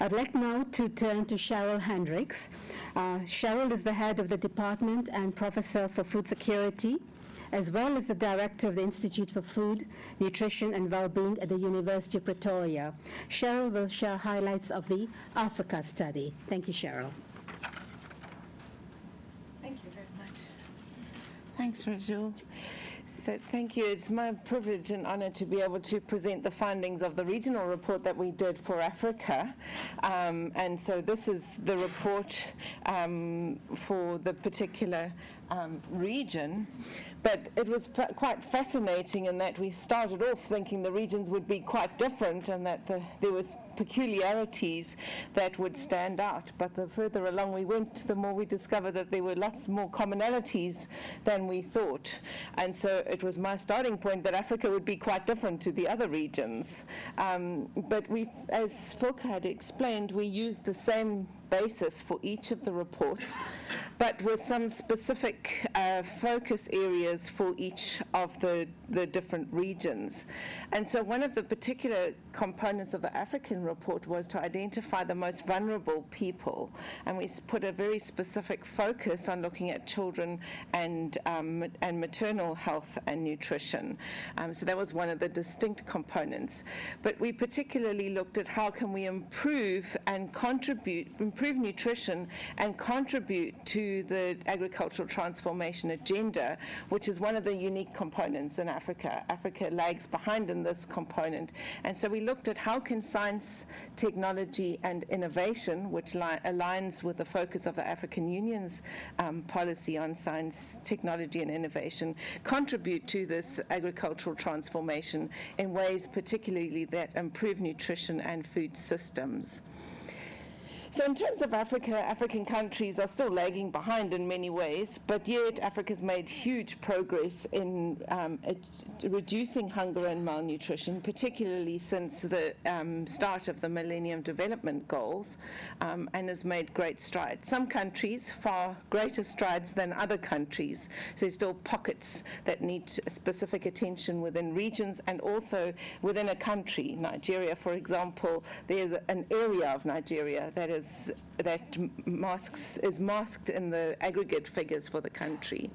I'd like now to turn to Cheryl Hendricks. Uh, Cheryl is the head of the department and professor for food security, as well as the director of the Institute for Food, Nutrition and Wellbeing at the University of Pretoria. Cheryl will share highlights of the Africa study. Thank you, Cheryl. Thank you very much. Thanks, Rajul. So thank you. It's my privilege and honor to be able to present the findings of the regional report that we did for Africa. Um, and so this is the report um, for the particular um, region. But it was quite fascinating in that we started off thinking the regions would be quite different and that the, there was peculiarities that would stand out. But the further along we went, the more we discovered that there were lots more commonalities than we thought. And so it was my starting point that Africa would be quite different to the other regions. Um, but we, as Fulk had explained, we used the same basis for each of the reports, but with some specific uh, focus areas for each of the, the different regions. And so one of the particular components of the African report was to identify the most vulnerable people, and we put a very specific focus on looking at children and, um, and maternal health and nutrition. Um, so that was one of the distinct components. But we particularly looked at how can we improve and contribute, improve nutrition and contribute to the agricultural transformation agenda, which is one of the unique components in Africa. Africa lags behind in this component. And so we looked at how can science, technology, and innovation, which li- aligns with the focus of the African Union's um, policy on science, technology, and innovation, contribute to this agricultural transformation in ways particularly that improve nutrition and food systems. So, in terms of Africa, African countries are still lagging behind in many ways, but yet Africa's made huge progress in um, reducing hunger and malnutrition, particularly since the um, start of the Millennium Development Goals, um, and has made great strides. Some countries far greater strides than other countries. So, there's still pockets that need specific attention within regions and also within a country. Nigeria, for example, there's an area of Nigeria that is is that masks is masked in the aggregate figures for the country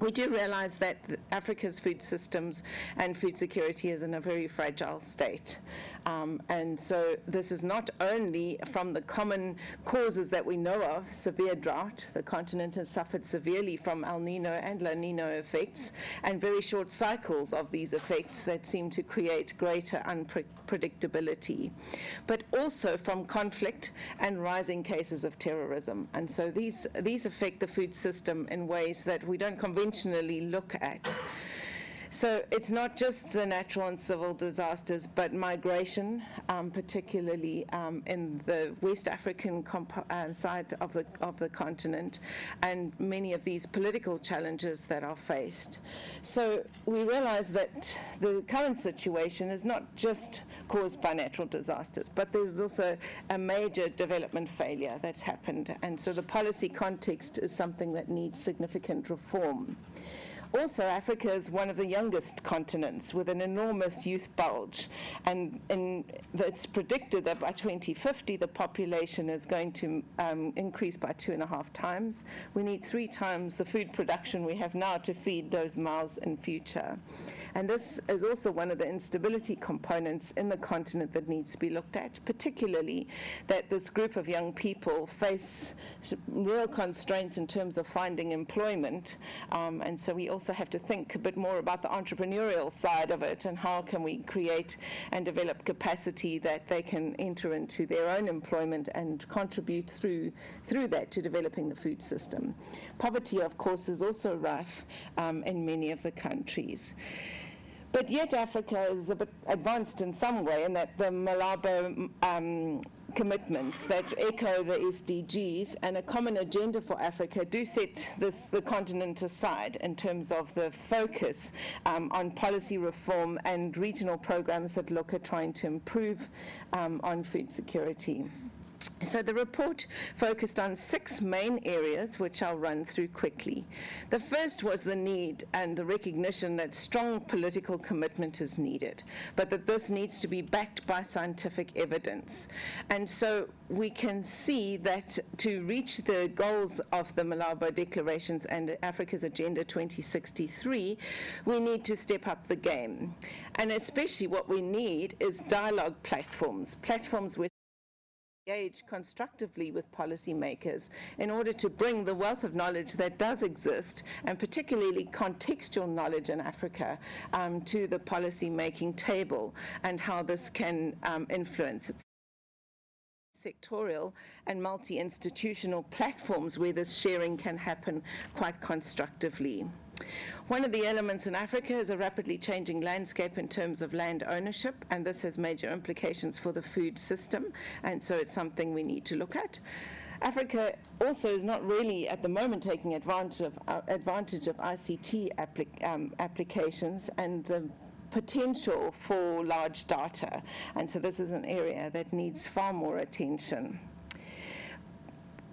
we do realize that Africa's food systems and food security is in a very fragile state. Um, and so this is not only from the common causes that we know of, severe drought, the continent has suffered severely from El Nino and La Nina effects, and very short cycles of these effects that seem to create greater unpredictability, but also from conflict and rising cases of terrorism. And so these, these affect the food system in ways that we don't conventionally look at. So it's not just the natural and civil disasters, but migration, um, particularly um, in the West African uh, side of the of the continent, and many of these political challenges that are faced. So we realize that the current situation is not just caused by natural disasters, but there's also a major development failure that's happened, and so the policy context is something that needs significant reform. Also, Africa is one of the youngest continents with an enormous youth bulge, and, and it's predicted that by 2050 the population is going to um, increase by two and a half times. We need three times the food production we have now to feed those mouths in future. And this is also one of the instability components in the continent that needs to be looked at, particularly that this group of young people face real constraints in terms of finding employment. Um, and so we also have to think a bit more about the entrepreneurial side of it and how can we create and develop capacity that they can enter into their own employment and contribute through, through that to developing the food system. Poverty, of course, is also rife um, in many of the countries. But yet Africa is a bit advanced in some way in that the Malabo um, commitments that echo the SDGs and a common agenda for Africa do set this, the continent aside in terms of the focus um, on policy reform and regional programs that look at trying to improve um, on food security. So the report focused on six main areas, which I'll run through quickly. The first was the need and the recognition that strong political commitment is needed, but that this needs to be backed by scientific evidence. And so we can see that to reach the goals of the Malabo Declarations and Africa's Agenda 2063, we need to step up the game. And especially what we need is dialogue platforms, platforms where engage constructively with policymakers in order to bring the wealth of knowledge that does exist, and particularly contextual knowledge in Africa, um, to the policy-making table and how this can um, influence sectorial and multi-institutional platforms where this sharing can happen quite constructively. One of the elements in Africa is a rapidly changing landscape in terms of land ownership, and this has major implications for the food system, and so it's something we need to look at. Africa also is not really at the moment taking advantage of, uh, advantage of ICT applic um, applications and the potential for large data. And so this is an area that needs far more attention.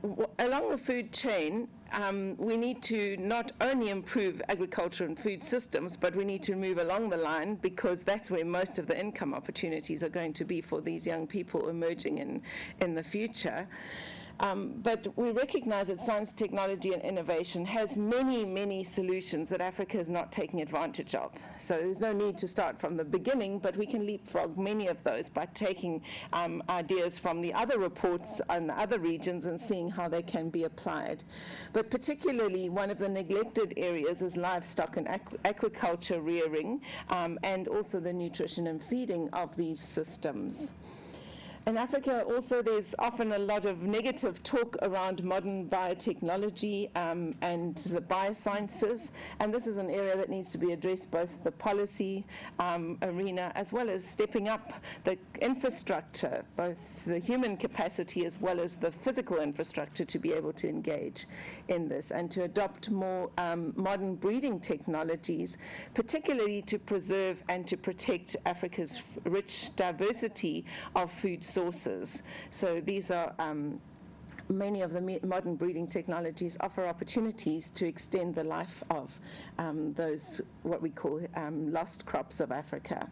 W along the food chain, um, we need to not only improve agriculture and food systems, but we need to move along the line because that's where most of the income opportunities are going to be for these young people emerging in, in the future. Um, but we recognize that science, technology, and innovation has many, many solutions that Africa is not taking advantage of. So there's no need to start from the beginning, but we can leapfrog many of those by taking um, ideas from the other reports and the other regions and seeing how they can be applied. But particularly, one of the neglected areas is livestock and aqu aquaculture rearing, um, and also the nutrition and feeding of these systems. In Africa, also, there's often a lot of negative talk around modern biotechnology um, and the biosciences, and this is an area that needs to be addressed both the policy um, arena as well as stepping up the infrastructure, both the human capacity as well as the physical infrastructure to be able to engage in this and to adopt more um, modern breeding technologies, particularly to preserve and to protect Africa's rich diversity of food sources. So these are um, many of the modern breeding technologies offer opportunities to extend the life of um, those what we call um, lost crops of Africa.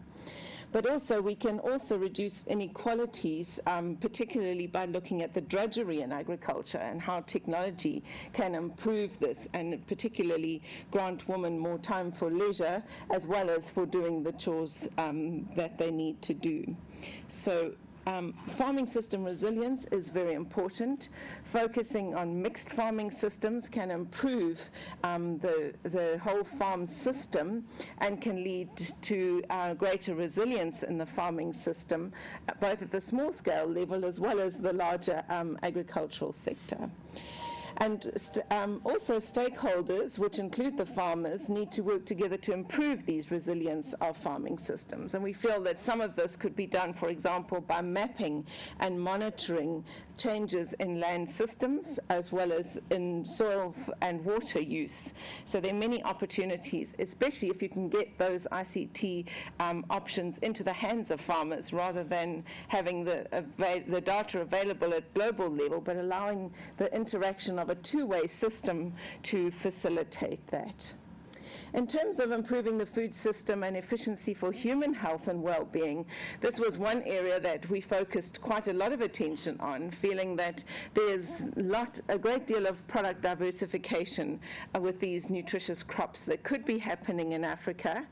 But also, we can also reduce inequalities, um, particularly by looking at the drudgery in agriculture and how technology can improve this, and particularly grant women more time for leisure as well as for doing the chores um, that they need to do. So um, farming system resilience is very important. Focusing on mixed farming systems can improve um, the, the whole farm system and can lead to uh, greater resilience in the farming system, both at the small scale level as well as the larger um, agricultural sector. And st um, also stakeholders, which include the farmers, need to work together to improve these resilience of farming systems. And we feel that some of this could be done, for example, by mapping and monitoring changes in land systems as well as in soil and water use. So there are many opportunities, especially if you can get those ICT um, options into the hands of farmers rather than having the, the data available at global level, but allowing the interaction of a two-way system to facilitate that. In terms of improving the food system and efficiency for human health and well-being, this was one area that we focused quite a lot of attention on, feeling that there's lot, a great deal of product diversification uh, with these nutritious crops that could be happening in Africa.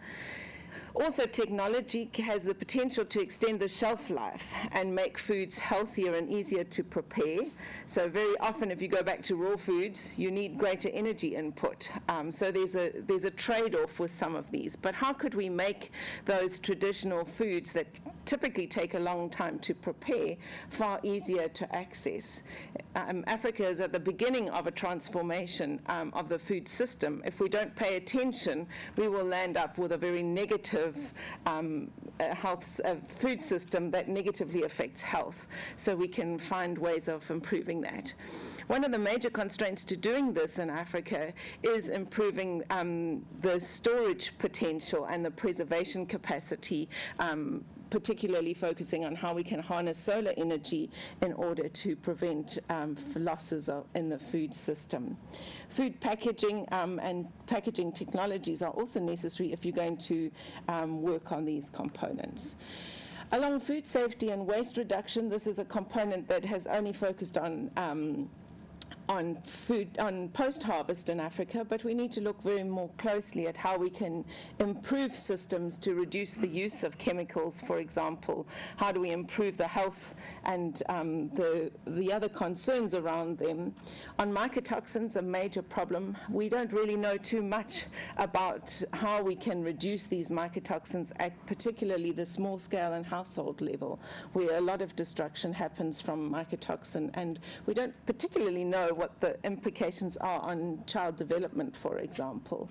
Also, technology has the potential to extend the shelf life and make foods healthier and easier to prepare. So very often, if you go back to raw foods, you need greater energy input. Um, so there's a, there's a trade-off with some of these. But how could we make those traditional foods that typically take a long time to prepare far easier to access? Um, Africa is at the beginning of a transformation um, of the food system. If we don't pay attention, we will land up with a very negative um, health uh, food system that negatively affects health. So we can find ways of improving that. One of the major constraints to doing this in Africa is improving um, the storage potential and the preservation capacity um, particularly focusing on how we can harness solar energy in order to prevent um, losses of, in the food system. Food packaging um, and packaging technologies are also necessary if you're going to um, work on these components. Along food safety and waste reduction, this is a component that has only focused on um, on food on post-harvest in Africa, but we need to look very more closely at how we can improve systems to reduce the use of chemicals, for example. How do we improve the health and um, the the other concerns around them? On mycotoxins, a major problem. We don't really know too much about how we can reduce these mycotoxins at particularly the small scale and household level, where a lot of destruction happens from mycotoxin, and we don't particularly know what the implications are on child development, for example.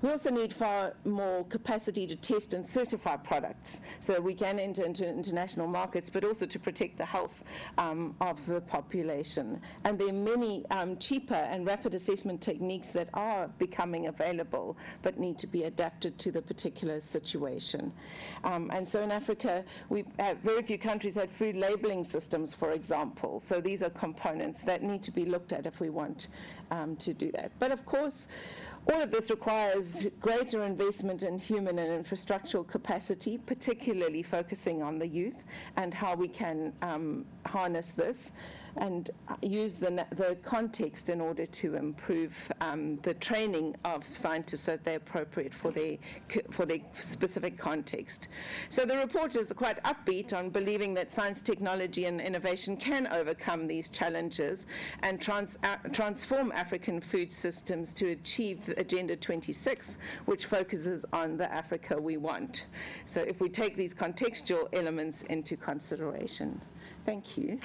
We also need far more capacity to test and certify products so we can enter into international markets, but also to protect the health um, of the population. And there are many um, cheaper and rapid assessment techniques that are becoming available, but need to be adapted to the particular situation. Um, and so in Africa, we have very few countries had food labeling systems, for example. So these are components that need to be looked at if we want um, to do that. But of course, all of this requires greater investment in human and infrastructural capacity, particularly focusing on the youth and how we can um, harness this and use the, the context in order to improve um, the training of scientists so that they're appropriate for their, for their specific context. So the report is quite upbeat on believing that science, technology, and innovation can overcome these challenges and trans, uh, transform African food systems to achieve Agenda 26, which focuses on the Africa we want. So if we take these contextual elements into consideration. Thank you.